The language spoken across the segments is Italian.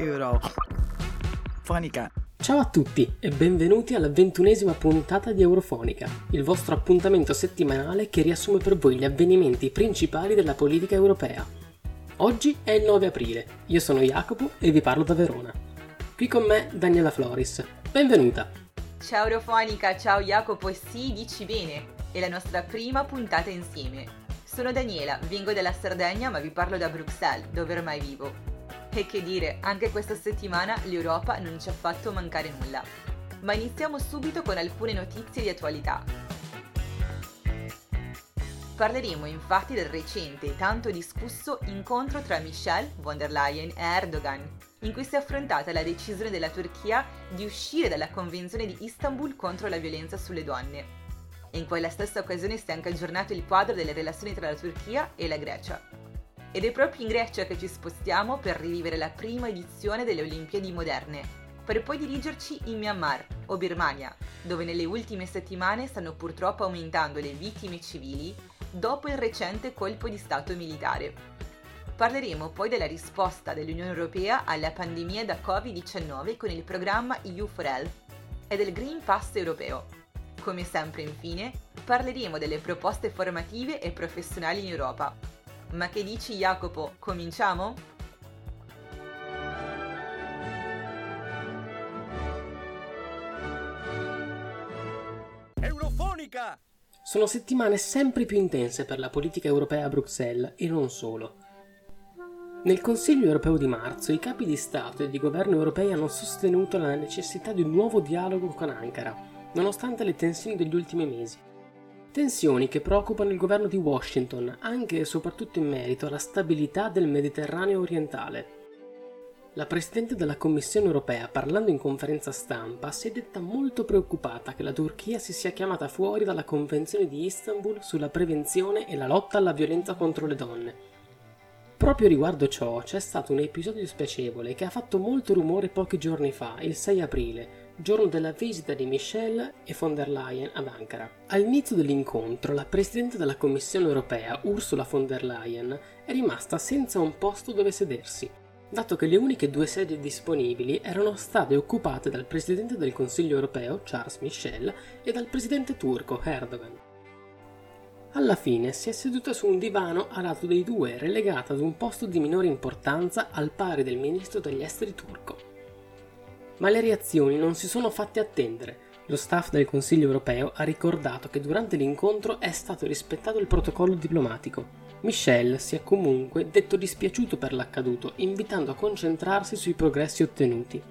Eurofonica. Ciao a tutti e benvenuti alla ventunesima puntata di Eurofonica, il vostro appuntamento settimanale che riassume per voi gli avvenimenti principali della politica europea. Oggi è il 9 aprile, io sono Jacopo e vi parlo da Verona. Qui con me Daniela Floris. Benvenuta! Ciao Eurofonica, ciao Jacopo, e sì, dici bene, è la nostra prima puntata insieme. Sono Daniela, vengo dalla Sardegna ma vi parlo da Bruxelles, dove ormai vivo. E che dire, anche questa settimana l'Europa non ci ha fatto mancare nulla. Ma iniziamo subito con alcune notizie di attualità. Parleremo infatti del recente e tanto discusso incontro tra Michel von der Leyen e Erdogan, in cui si è affrontata la decisione della Turchia di uscire dalla Convenzione di Istanbul contro la violenza sulle donne. E in quella stessa occasione si è anche aggiornato il quadro delle relazioni tra la Turchia e la Grecia. Ed è proprio in Grecia che ci spostiamo per rivivere la prima edizione delle Olimpiadi moderne, per poi dirigerci in Myanmar o Birmania, dove nelle ultime settimane stanno purtroppo aumentando le vittime civili dopo il recente colpo di Stato militare. Parleremo poi della risposta dell'Unione Europea alla pandemia da Covid-19 con il programma EU for Health e del Green Pass europeo. Come sempre, infine, parleremo delle proposte formative e professionali in Europa. Ma che dici Jacopo, cominciamo? Eurofonica! Sono settimane sempre più intense per la politica europea a Bruxelles e non solo. Nel Consiglio europeo di marzo i capi di Stato e di governo europei hanno sostenuto la necessità di un nuovo dialogo con Ankara, nonostante le tensioni degli ultimi mesi. Tensioni che preoccupano il governo di Washington anche e soprattutto in merito alla stabilità del Mediterraneo orientale. La Presidente della Commissione europea, parlando in conferenza stampa, si è detta molto preoccupata che la Turchia si sia chiamata fuori dalla Convenzione di Istanbul sulla prevenzione e la lotta alla violenza contro le donne, Proprio riguardo ciò c'è stato un episodio spiacevole che ha fatto molto rumore pochi giorni fa, il 6 aprile, giorno della visita di Michel e von der Leyen ad Ankara. All'inizio dell'incontro la Presidente della Commissione europea, Ursula von der Leyen, è rimasta senza un posto dove sedersi, dato che le uniche due sedie disponibili erano state occupate dal Presidente del Consiglio europeo, Charles Michel, e dal Presidente turco, Erdogan. Alla fine si è seduta su un divano a lato dei due, relegata ad un posto di minore importanza al pari del ministro degli esteri turco. Ma le reazioni non si sono fatte attendere. Lo staff del Consiglio europeo ha ricordato che durante l'incontro è stato rispettato il protocollo diplomatico. Michel si è comunque detto dispiaciuto per l'accaduto, invitando a concentrarsi sui progressi ottenuti.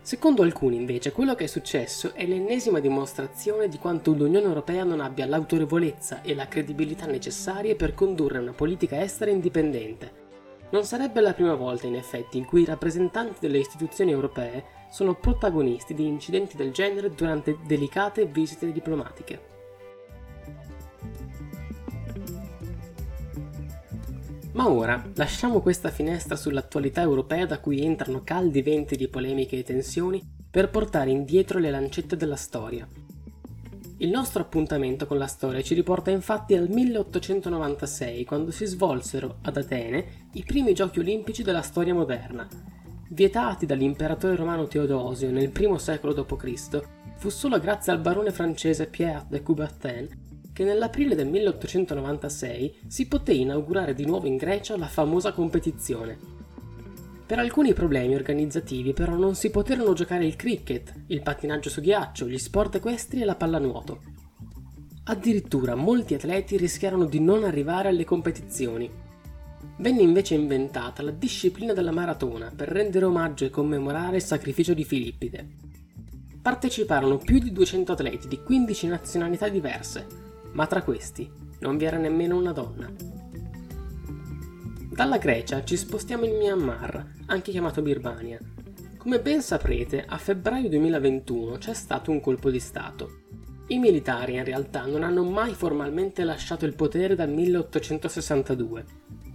Secondo alcuni, invece, quello che è successo è l'ennesima dimostrazione di quanto l'Unione Europea non abbia l'autorevolezza e la credibilità necessarie per condurre una politica estera indipendente. Non sarebbe la prima volta, in effetti, in cui i rappresentanti delle istituzioni europee sono protagonisti di incidenti del genere durante delicate visite diplomatiche. Ma ora lasciamo questa finestra sull'attualità europea da cui entrano caldi venti di polemiche e tensioni per portare indietro le lancette della storia. Il nostro appuntamento con la storia ci riporta infatti al 1896, quando si svolsero ad Atene i primi giochi olimpici della storia moderna. Vietati dall'imperatore romano Teodosio nel I secolo d.C., fu solo grazie al barone francese Pierre de Coubertin che nell'aprile del 1896 si poté inaugurare di nuovo in Grecia la famosa competizione. Per alcuni problemi organizzativi però non si poterono giocare il cricket, il pattinaggio su ghiaccio, gli sport equestri e la pallanuoto. Addirittura molti atleti rischiarono di non arrivare alle competizioni. Venne invece inventata la disciplina della maratona per rendere omaggio e commemorare il sacrificio di Filippide. Parteciparono più di 200 atleti di 15 nazionalità diverse, ma tra questi non vi era nemmeno una donna. Dalla Grecia ci spostiamo in Myanmar, anche chiamato Birmania. Come ben saprete, a febbraio 2021 c'è stato un colpo di Stato. I militari in realtà non hanno mai formalmente lasciato il potere dal 1862.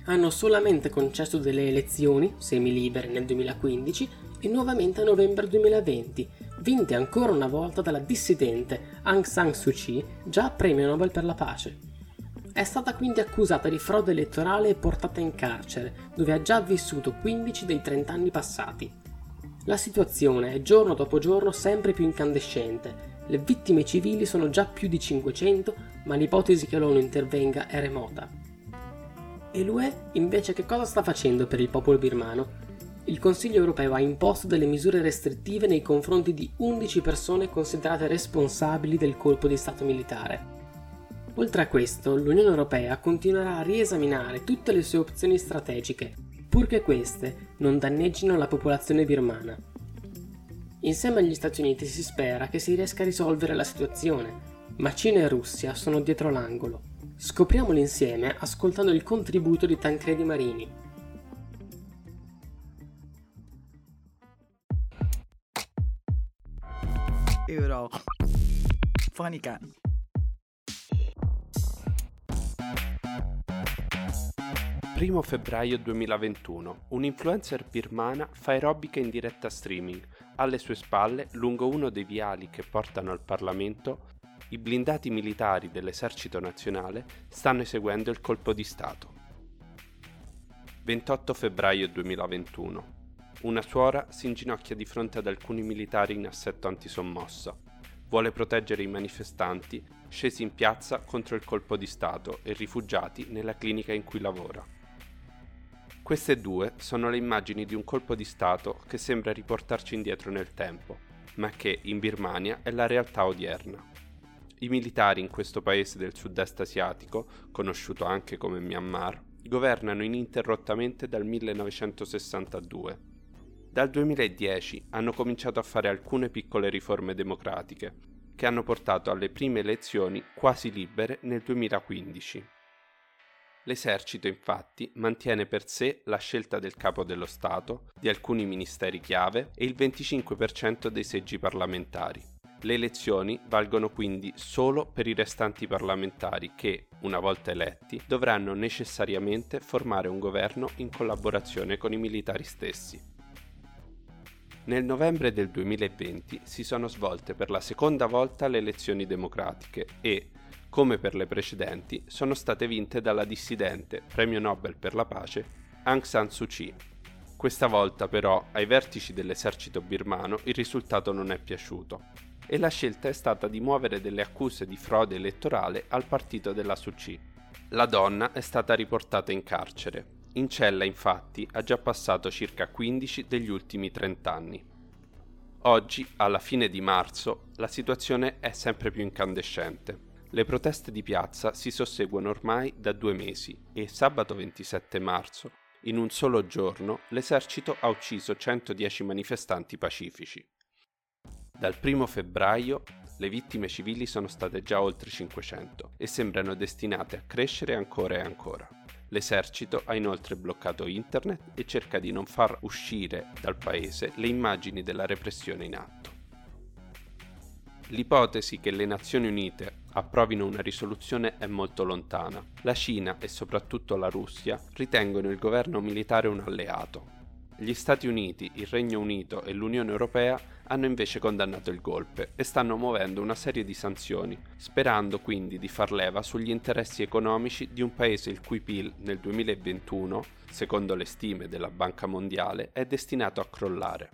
Hanno solamente concesso delle elezioni, semi-libere nel 2015, e nuovamente a novembre 2020, vinte ancora una volta dalla dissidente Aung San Suu Kyi, già premio Nobel per la pace. È stata quindi accusata di frode elettorale e portata in carcere, dove ha già vissuto 15 dei 30 anni passati. La situazione è giorno dopo giorno sempre più incandescente. Le vittime civili sono già più di 500, ma l'ipotesi che l'ONU intervenga è remota. E l'UE invece che cosa sta facendo per il popolo birmano? Il Consiglio europeo ha imposto delle misure restrittive nei confronti di 11 persone considerate responsabili del colpo di Stato militare. Oltre a questo, l'Unione Europea continuerà a riesaminare tutte le sue opzioni strategiche, purché queste non danneggino la popolazione birmana. Insieme agli Stati Uniti si spera che si riesca a risolvere la situazione, ma Cina e Russia sono dietro l'angolo. Scopriamolo insieme ascoltando il contributo di Tancredi Marini. Euro. Fonica. 1 febbraio 2021 un'influencer birmana fa aerobica in diretta streaming. Alle sue spalle, lungo uno dei viali che portano al Parlamento, i blindati militari dell'esercito nazionale stanno eseguendo il colpo di Stato. 28 febbraio 2021. Una suora si inginocchia di fronte ad alcuni militari in assetto antisommossa. Vuole proteggere i manifestanti scesi in piazza contro il colpo di Stato e rifugiati nella clinica in cui lavora. Queste due sono le immagini di un colpo di Stato che sembra riportarci indietro nel tempo, ma che in Birmania è la realtà odierna. I militari in questo paese del sud-est asiatico, conosciuto anche come Myanmar, governano ininterrottamente dal 1962 dal 2010 hanno cominciato a fare alcune piccole riforme democratiche, che hanno portato alle prime elezioni quasi libere nel 2015. L'esercito infatti mantiene per sé la scelta del capo dello Stato, di alcuni ministeri chiave e il 25% dei seggi parlamentari. Le elezioni valgono quindi solo per i restanti parlamentari che, una volta eletti, dovranno necessariamente formare un governo in collaborazione con i militari stessi. Nel novembre del 2020 si sono svolte per la seconda volta le elezioni democratiche e, come per le precedenti, sono state vinte dalla dissidente, premio Nobel per la pace, Aung San Suu Kyi. Questa volta però ai vertici dell'esercito birmano il risultato non è piaciuto e la scelta è stata di muovere delle accuse di frode elettorale al partito della Suu Kyi. La donna è stata riportata in carcere in cella infatti ha già passato circa 15 degli ultimi 30 anni. Oggi, alla fine di marzo, la situazione è sempre più incandescente. Le proteste di piazza si susseguono ormai da due mesi e sabato 27 marzo, in un solo giorno, l'esercito ha ucciso 110 manifestanti pacifici. Dal 1 febbraio le vittime civili sono state già oltre 500 e sembrano destinate a crescere ancora e ancora. L'esercito ha inoltre bloccato internet e cerca di non far uscire dal paese le immagini della repressione in atto. L'ipotesi che le Nazioni Unite approvino una risoluzione è molto lontana. La Cina e soprattutto la Russia ritengono il governo militare un alleato gli Stati Uniti, il Regno Unito e l'Unione Europea hanno invece condannato il golpe e stanno muovendo una serie di sanzioni, sperando quindi di far leva sugli interessi economici di un paese il cui PIL nel 2021, secondo le stime della Banca Mondiale, è destinato a crollare.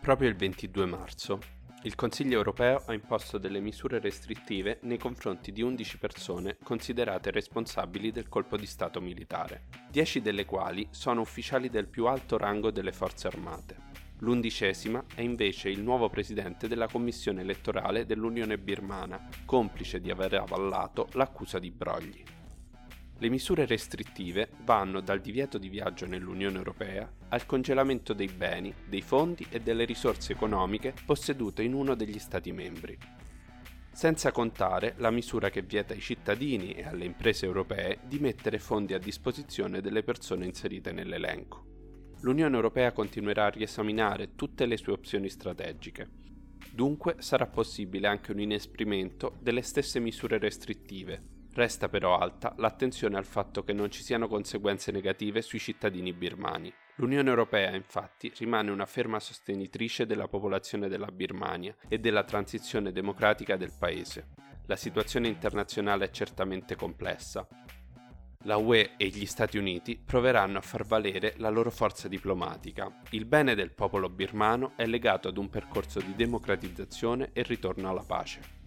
Proprio il 22 marzo, il Consiglio europeo ha imposto delle misure restrittive nei confronti di 11 persone considerate responsabili del colpo di Stato militare, 10 delle quali sono ufficiali del più alto rango delle forze armate. L'undicesima è invece il nuovo presidente della commissione elettorale dell'Unione Birmana, complice di aver avallato l'accusa di brogli. Le misure restrittive vanno dal divieto di viaggio nell'Unione Europea al congelamento dei beni, dei fondi e delle risorse economiche possedute in uno degli Stati membri. Senza contare la misura che vieta ai cittadini e alle imprese europee di mettere fondi a disposizione delle persone inserite nell'elenco. L'Unione Europea continuerà a riesaminare tutte le sue opzioni strategiche. Dunque sarà possibile anche un inesprimento delle stesse misure restrittive, Resta però alta l'attenzione al fatto che non ci siano conseguenze negative sui cittadini birmani. L'Unione Europea infatti rimane una ferma sostenitrice della popolazione della Birmania e della transizione democratica del paese. La situazione internazionale è certamente complessa, La UE e gli Stati Uniti proveranno a far valere la loro forza diplomatica. Il bene del popolo birmano è legato ad un percorso di democratizzazione e ritorno alla pace.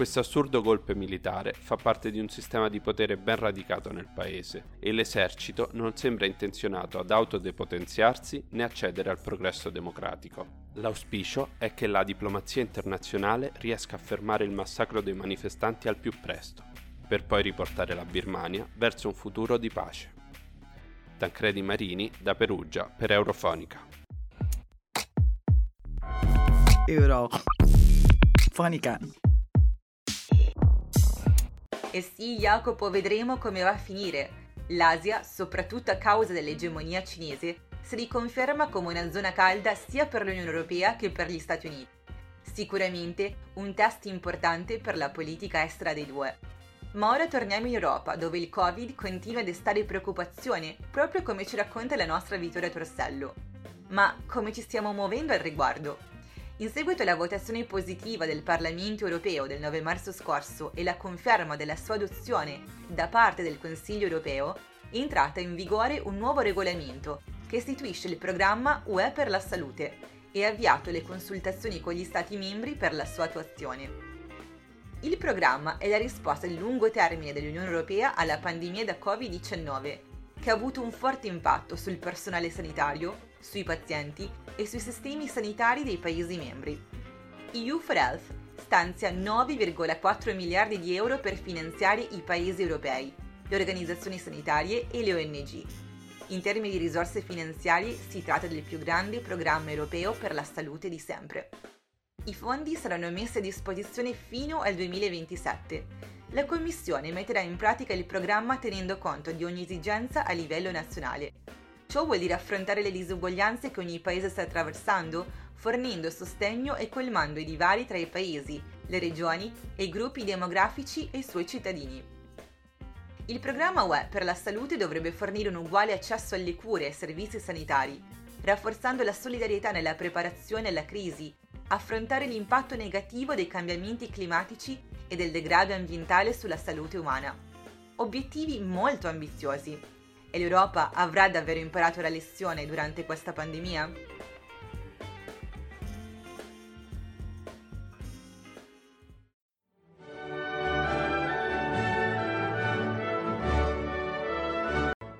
Questo assurdo golpe militare fa parte di un sistema di potere ben radicato nel paese e l'esercito non sembra intenzionato ad autodepotenziarsi né accedere al progresso democratico. L'auspicio è che la diplomazia internazionale riesca a fermare il massacro dei manifestanti al più presto, per poi riportare la Birmania verso un futuro di pace. Tancredi Marini da Perugia per Eurofonica. Eurofonica. E sì, Jacopo, vedremo come va a finire. L'Asia, soprattutto a causa dell'egemonia cinese, si riconferma come una zona calda sia per l'Unione Europea che per gli Stati Uniti. Sicuramente un test importante per la politica estera dei due. Ma ora torniamo in Europa, dove il Covid continua a destare preoccupazione, proprio come ci racconta la nostra Vittoria Torsello. Ma come ci stiamo muovendo al riguardo? In seguito alla votazione positiva del Parlamento europeo del 9 marzo scorso e la conferma della sua adozione da parte del Consiglio europeo, è entrata in vigore un nuovo regolamento che istituisce il programma UE per la salute e ha avviato le consultazioni con gli Stati membri per la sua attuazione. Il programma è la risposta di lungo termine dell'Unione Europea alla pandemia da Covid-19, che ha avuto un forte impatto sul personale sanitario, sui pazienti e sui sistemi sanitari dei Paesi membri. EU for Health stanzia 9,4 miliardi di euro per finanziare i Paesi europei, le organizzazioni sanitarie e le ONG. In termini di risorse finanziarie si tratta del più grande programma europeo per la salute di sempre. I fondi saranno messi a disposizione fino al 2027. La Commissione metterà in pratica il programma tenendo conto di ogni esigenza a livello nazionale Ciò vuol dire affrontare le disuguaglianze che ogni paese sta attraversando, fornendo sostegno e colmando i divari tra i paesi, le regioni e i gruppi demografici e i suoi cittadini. Il programma UE per la salute dovrebbe fornire un uguale accesso alle cure e ai servizi sanitari, rafforzando la solidarietà nella preparazione alla crisi, affrontare l'impatto negativo dei cambiamenti climatici e del degrado ambientale sulla salute umana. Obiettivi molto ambiziosi, e l'Europa avrà davvero imparato la lezione durante questa pandemia?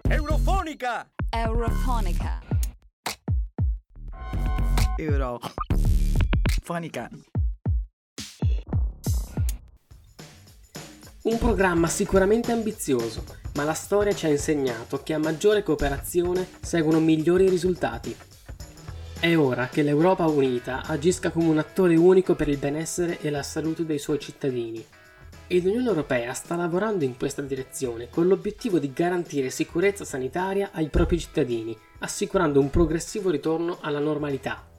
Eurofonica! Eurofonica. Eurofonica. Un programma sicuramente ambizioso, ma la storia ci ha insegnato che a maggiore cooperazione seguono migliori risultati. È ora che l'Europa unita agisca come un attore unico per il benessere e la salute dei suoi cittadini. E l'Unione Europea sta lavorando in questa direzione con l'obiettivo di garantire sicurezza sanitaria ai propri cittadini, assicurando un progressivo ritorno alla normalità.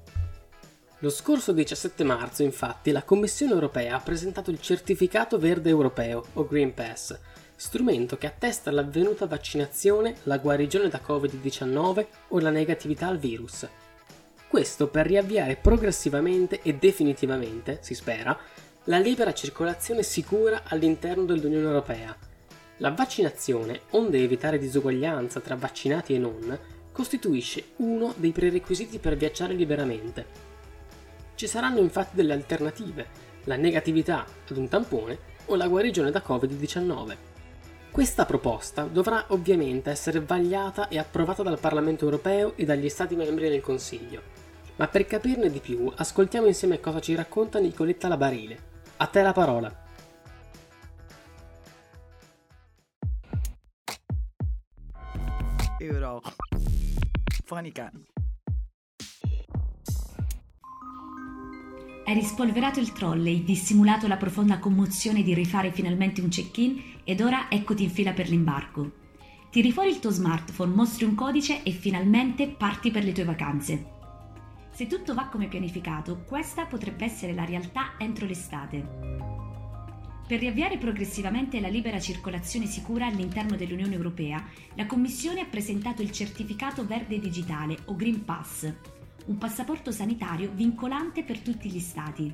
Lo scorso 17 marzo, infatti, la Commissione europea ha presentato il certificato verde europeo, o Green Pass, strumento che attesta l'avvenuta vaccinazione, la guarigione da Covid-19 o la negatività al virus. Questo per riavviare progressivamente e definitivamente, si spera, la libera circolazione sicura all'interno dell'Unione Europea. La vaccinazione, onde evitare disuguaglianza tra vaccinati e non, costituisce uno dei prerequisiti per viaggiare liberamente ci saranno infatti delle alternative, la negatività ad un tampone o la guarigione da Covid-19. Questa proposta dovrà ovviamente essere vagliata e approvata dal Parlamento europeo e dagli Stati membri nel Consiglio. Ma per capirne di più, ascoltiamo insieme cosa ci racconta Nicoletta Labarile. A te la parola. Euro. Fonica. Hai rispolverato il trolley, dissimulato la profonda commozione di rifare finalmente un check-in ed ora eccoti in fila per l'imbarco. Tiri fuori il tuo smartphone, mostri un codice e finalmente parti per le tue vacanze. Se tutto va come pianificato, questa potrebbe essere la realtà entro l'estate. Per riavviare progressivamente la libera circolazione sicura all'interno dell'Unione Europea, la Commissione ha presentato il certificato verde digitale o Green Pass, un passaporto sanitario vincolante per tutti gli Stati.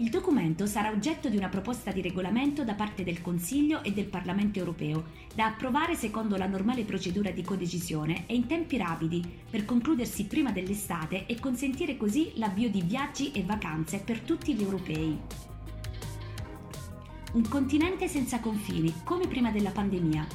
Il documento sarà oggetto di una proposta di regolamento da parte del Consiglio e del Parlamento europeo, da approvare secondo la normale procedura di codecisione e in tempi rapidi, per concludersi prima dell'estate e consentire così l'avvio di viaggi e vacanze per tutti gli europei. Un continente senza confini, come prima della pandemia.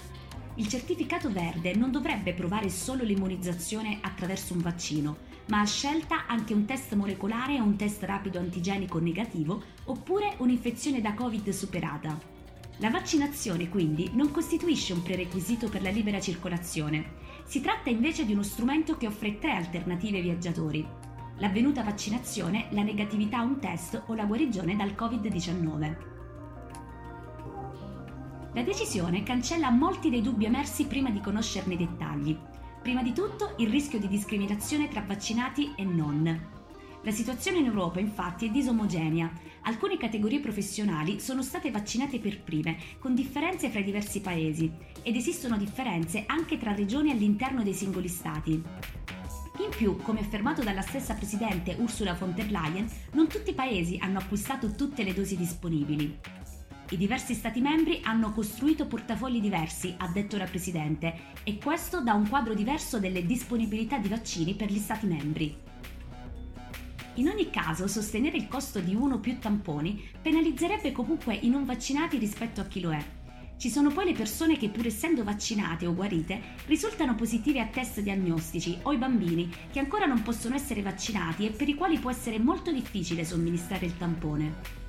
Il certificato verde non dovrebbe provare solo l'immunizzazione attraverso un vaccino, ma a scelta anche un test molecolare o un test rapido antigenico negativo oppure un'infezione da Covid superata. La vaccinazione quindi non costituisce un prerequisito per la libera circolazione. Si tratta invece di uno strumento che offre tre alternative ai viaggiatori. L'avvenuta vaccinazione, la negatività a un test o la guarigione dal Covid-19. La decisione cancella molti dei dubbi emersi prima di conoscerne i dettagli. Prima di tutto il rischio di discriminazione tra vaccinati e non. La situazione in Europa infatti è disomogenea. Alcune categorie professionali sono state vaccinate per prime, con differenze fra i diversi paesi, ed esistono differenze anche tra regioni all'interno dei singoli stati. In più, come affermato dalla stessa Presidente Ursula von der Leyen, non tutti i paesi hanno acquistato tutte le dosi disponibili. I diversi Stati membri hanno costruito portafogli diversi, ha detto la Presidente, e questo dà un quadro diverso delle disponibilità di vaccini per gli Stati membri. In ogni caso, sostenere il costo di uno o più tamponi penalizzerebbe comunque i non vaccinati rispetto a chi lo è. Ci sono poi le persone che pur essendo vaccinate o guarite risultano positive a test diagnostici o i bambini che ancora non possono essere vaccinati e per i quali può essere molto difficile somministrare il tampone.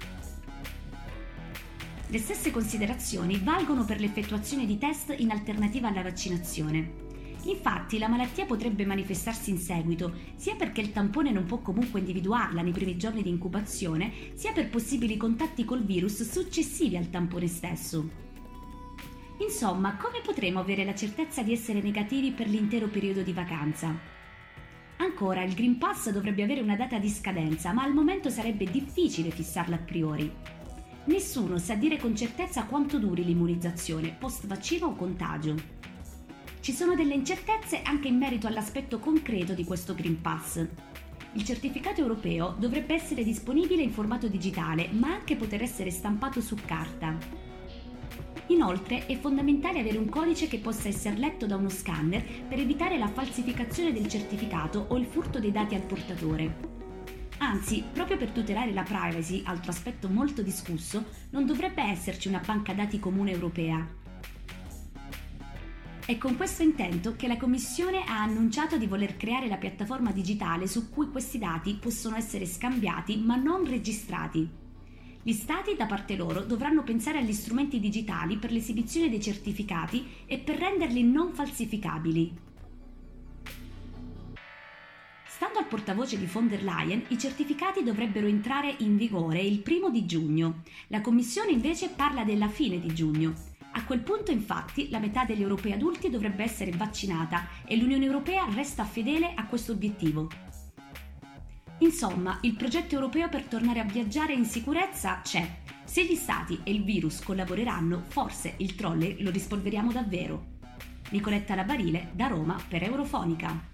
Le stesse considerazioni valgono per l'effettuazione di test in alternativa alla vaccinazione. Infatti la malattia potrebbe manifestarsi in seguito, sia perché il tampone non può comunque individuarla nei primi giorni di incubazione, sia per possibili contatti col virus successivi al tampone stesso. Insomma, come potremo avere la certezza di essere negativi per l'intero periodo di vacanza? Ancora, il Green Pass dovrebbe avere una data di scadenza, ma al momento sarebbe difficile fissarla a priori. Nessuno sa dire con certezza quanto duri l'immunizzazione, post vaccino o contagio. Ci sono delle incertezze anche in merito all'aspetto concreto di questo Green Pass. Il certificato europeo dovrebbe essere disponibile in formato digitale, ma anche poter essere stampato su carta. Inoltre è fondamentale avere un codice che possa essere letto da uno scanner per evitare la falsificazione del certificato o il furto dei dati al portatore. Anzi, proprio per tutelare la privacy, altro aspetto molto discusso, non dovrebbe esserci una banca dati comune europea. È con questo intento che la Commissione ha annunciato di voler creare la piattaforma digitale su cui questi dati possono essere scambiati ma non registrati. Gli Stati, da parte loro, dovranno pensare agli strumenti digitali per l'esibizione dei certificati e per renderli non falsificabili. Stando al portavoce di von der Leyen, i certificati dovrebbero entrare in vigore il primo di giugno. La Commissione invece parla della fine di giugno. A quel punto, infatti, la metà degli europei adulti dovrebbe essere vaccinata e l'Unione Europea resta fedele a questo obiettivo. Insomma, il progetto europeo per tornare a viaggiare in sicurezza c'è. Se gli Stati e il virus collaboreranno, forse il trolley lo rispolveriamo davvero. Nicoletta Labarile, da Roma per Eurofonica.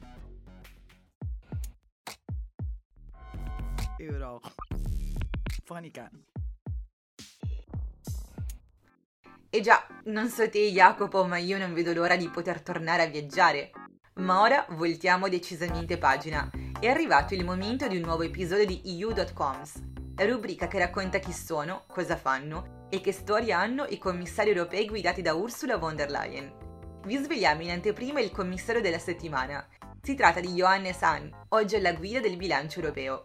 Fonica. E già, non so te Jacopo, ma io non vedo l'ora di poter tornare a viaggiare. Ma ora voltiamo decisamente pagina. È arrivato il momento di un nuovo episodio di EU.coms, la rubrica che racconta chi sono, cosa fanno e che storia hanno i commissari europei guidati da Ursula von der Leyen. Vi svegliamo in anteprima il commissario della settimana. Si tratta di Johannes Hahn, oggi alla guida del bilancio europeo.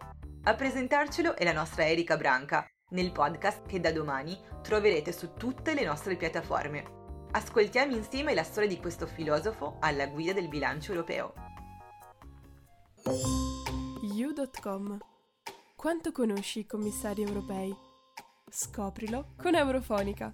A presentarcelo è la nostra Erika Branca, nel podcast che da domani troverete su tutte le nostre piattaforme. Ascoltiamo insieme la storia di questo filosofo alla guida del bilancio europeo. You.com Quanto conosci i commissari europei? Scoprilo con Eurofonica.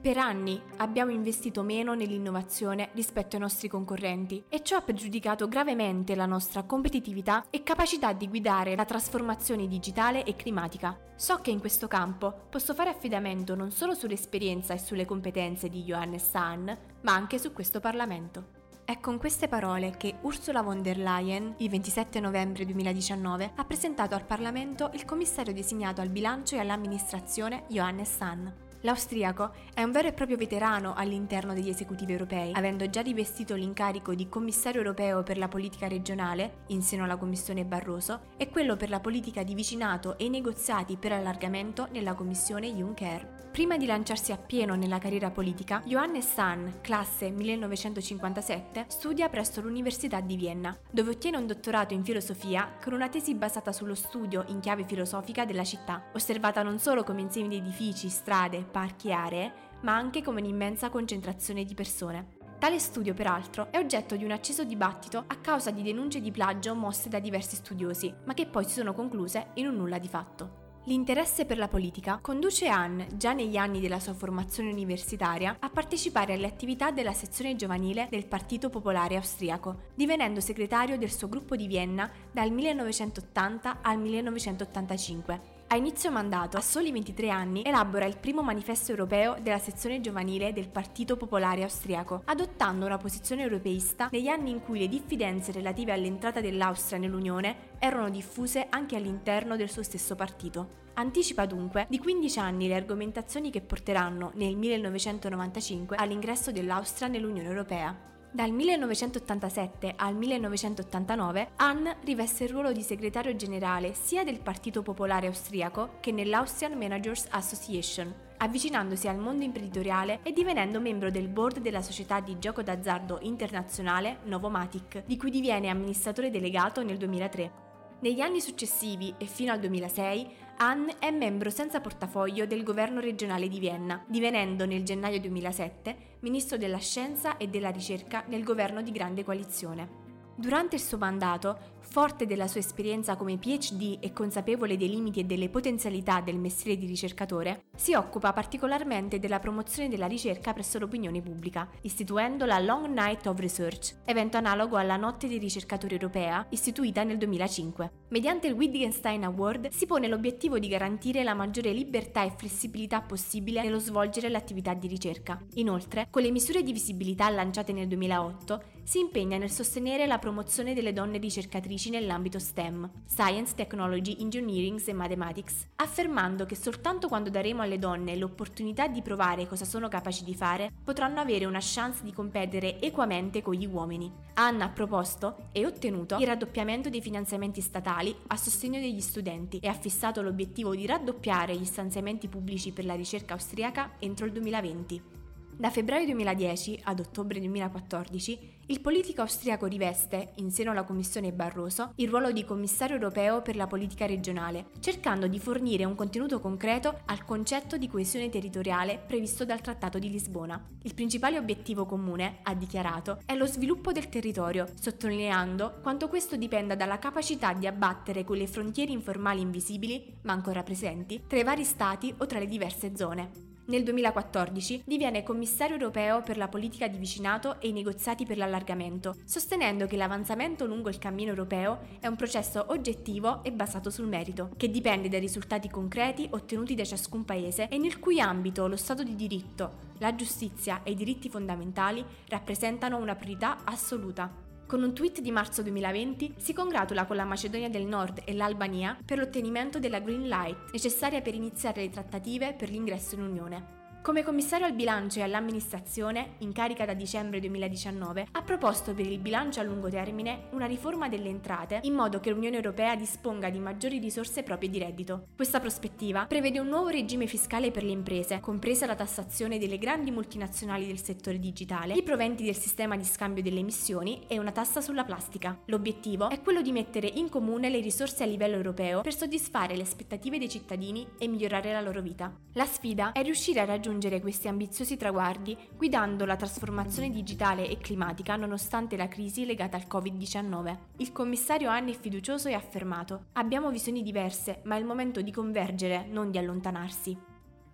Per anni abbiamo investito meno nell'innovazione rispetto ai nostri concorrenti e ciò ha pregiudicato gravemente la nostra competitività e capacità di guidare la trasformazione digitale e climatica. So che in questo campo posso fare affidamento non solo sull'esperienza e sulle competenze di Johannes Hahn, ma anche su questo Parlamento. È con queste parole che Ursula von der Leyen, il 27 novembre 2019, ha presentato al Parlamento il commissario designato al bilancio e all'amministrazione Johannes Hahn. L'austriaco è un vero e proprio veterano all'interno degli esecutivi europei, avendo già rivestito l'incarico di commissario europeo per la politica regionale, in seno alla Commissione Barroso, e quello per la politica di vicinato e i negoziati per allargamento nella Commissione Juncker. Prima di lanciarsi appieno nella carriera politica, Johannes Hahn, classe 1957, studia presso l'Università di Vienna, dove ottiene un dottorato in filosofia con una tesi basata sullo studio in chiave filosofica della città, osservata non solo come insieme di edifici, strade, parchi e aree, ma anche come un'immensa concentrazione di persone. Tale studio, peraltro, è oggetto di un acceso dibattito a causa di denunce di plagio mosse da diversi studiosi, ma che poi si sono concluse in un nulla di fatto. L'interesse per la politica conduce Anne, già negli anni della sua formazione universitaria, a partecipare alle attività della sezione giovanile del Partito Popolare Austriaco, divenendo segretario del suo gruppo di Vienna dal 1980 al 1985. A inizio mandato, a soli 23 anni, elabora il primo manifesto europeo della sezione giovanile del Partito Popolare Austriaco, adottando una posizione europeista negli anni in cui le diffidenze relative all'entrata dell'Austria nell'Unione erano diffuse anche all'interno del suo stesso partito. Anticipa dunque di 15 anni le argomentazioni che porteranno nel 1995 all'ingresso dell'Austria nell'Unione Europea. Dal 1987 al 1989 Ann riveste il ruolo di segretario generale sia del Partito Popolare Austriaco che nell'Austrian Managers Association, avvicinandosi al mondo imprenditoriale e divenendo membro del board della società di gioco d'azzardo internazionale Novomatic, di cui diviene amministratore delegato nel 2003. Negli anni successivi e fino al 2006 Ann è membro senza portafoglio del governo regionale di Vienna, divenendo nel gennaio 2007 ministro della scienza e della ricerca nel governo di grande coalizione. Durante il suo mandato, forte della sua esperienza come PhD e consapevole dei limiti e delle potenzialità del mestiere di ricercatore, si occupa particolarmente della promozione della ricerca presso l'opinione pubblica, istituendo la Long Night of Research, evento analogo alla Notte dei ricercatori europea, istituita nel 2005. Mediante il Wittgenstein Award si pone l'obiettivo di garantire la maggiore libertà e flessibilità possibile nello svolgere l'attività di ricerca. Inoltre, con le misure di visibilità lanciate nel 2008, si impegna nel sostenere la promozione delle donne ricercatrici nell'ambito STEM, Science, Technology, Engineering e Mathematics, affermando che soltanto quando daremo alle donne l'opportunità di provare cosa sono capaci di fare, potranno avere una chance di competere equamente con gli uomini. Anna ha proposto e ottenuto il raddoppiamento dei finanziamenti statali a sostegno degli studenti e ha fissato l'obiettivo di raddoppiare gli stanziamenti pubblici per la ricerca austriaca entro il 2020. Da febbraio 2010 ad ottobre 2014 il politico austriaco riveste, in seno alla Commissione Barroso, il ruolo di commissario europeo per la politica regionale, cercando di fornire un contenuto concreto al concetto di coesione territoriale previsto dal Trattato di Lisbona. Il principale obiettivo comune, ha dichiarato, è lo sviluppo del territorio, sottolineando quanto questo dipenda dalla capacità di abbattere quelle frontiere informali invisibili, ma ancora presenti, tra i vari stati o tra le diverse zone. Nel 2014 diviene commissario europeo per la politica di vicinato e i negoziati per l'allargamento, sostenendo che l'avanzamento lungo il cammino europeo è un processo oggettivo e basato sul merito, che dipende dai risultati concreti ottenuti da ciascun paese e nel cui ambito lo Stato di diritto, la giustizia e i diritti fondamentali rappresentano una priorità assoluta. Con un tweet di marzo 2020 si congratula con la Macedonia del Nord e l'Albania per l'ottenimento della Green Light necessaria per iniziare le trattative per l'ingresso in Unione. Come commissario al bilancio e all'amministrazione, in carica da dicembre 2019, ha proposto per il bilancio a lungo termine una riforma delle entrate in modo che l'Unione Europea disponga di maggiori risorse proprie di reddito. Questa prospettiva prevede un nuovo regime fiscale per le imprese, compresa la tassazione delle grandi multinazionali del settore digitale, i proventi del sistema di scambio delle emissioni e una tassa sulla plastica. L'obiettivo è quello di mettere in comune le risorse a livello europeo per soddisfare le aspettative dei cittadini e migliorare la loro vita. La sfida è riuscire a raggiungere raggiungere questi ambiziosi traguardi guidando la trasformazione digitale e climatica nonostante la crisi legata al Covid-19. Il commissario Anni è fiducioso e affermato: Abbiamo visioni diverse, ma è il momento di convergere, non di allontanarsi.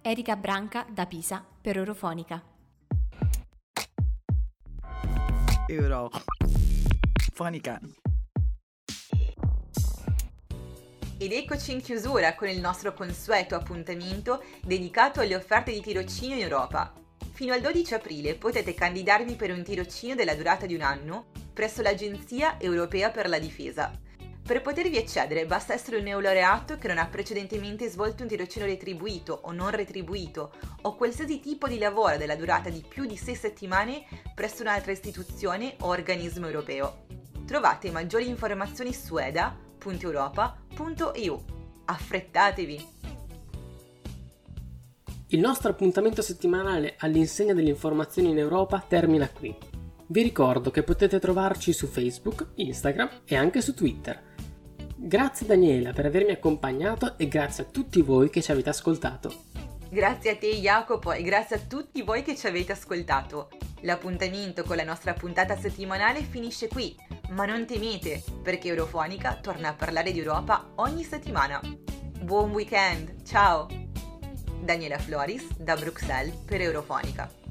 Erika Branca da Pisa per Eurofonica. Eurofonica. Ed eccoci in chiusura con il nostro consueto appuntamento dedicato alle offerte di tirocinio in Europa. Fino al 12 aprile potete candidarvi per un tirocinio della durata di un anno presso l'Agenzia Europea per la Difesa. Per potervi accedere basta essere un neolaureato che non ha precedentemente svolto un tirocinio retribuito o non retribuito o qualsiasi tipo di lavoro della durata di più di 6 settimane presso un'altra istituzione o organismo europeo. Trovate maggiori informazioni su eda.europa.eu. Affrettatevi! Il nostro appuntamento settimanale all'insegna delle informazioni in Europa termina qui. Vi ricordo che potete trovarci su Facebook, Instagram e anche su Twitter. Grazie Daniela per avermi accompagnato e grazie a tutti voi che ci avete ascoltato. Grazie a te Jacopo e grazie a tutti voi che ci avete ascoltato. L'appuntamento con la nostra puntata settimanale finisce qui, ma non temete perché Eurofonica torna a parlare di Europa ogni settimana. Buon weekend, ciao! Daniela Floris da Bruxelles per Eurofonica.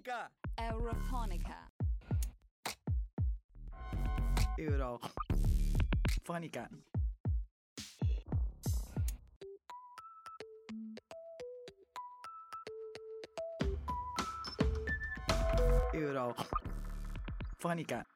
Eurofonica! Eurofonica. Eurofonica. Eurofonica.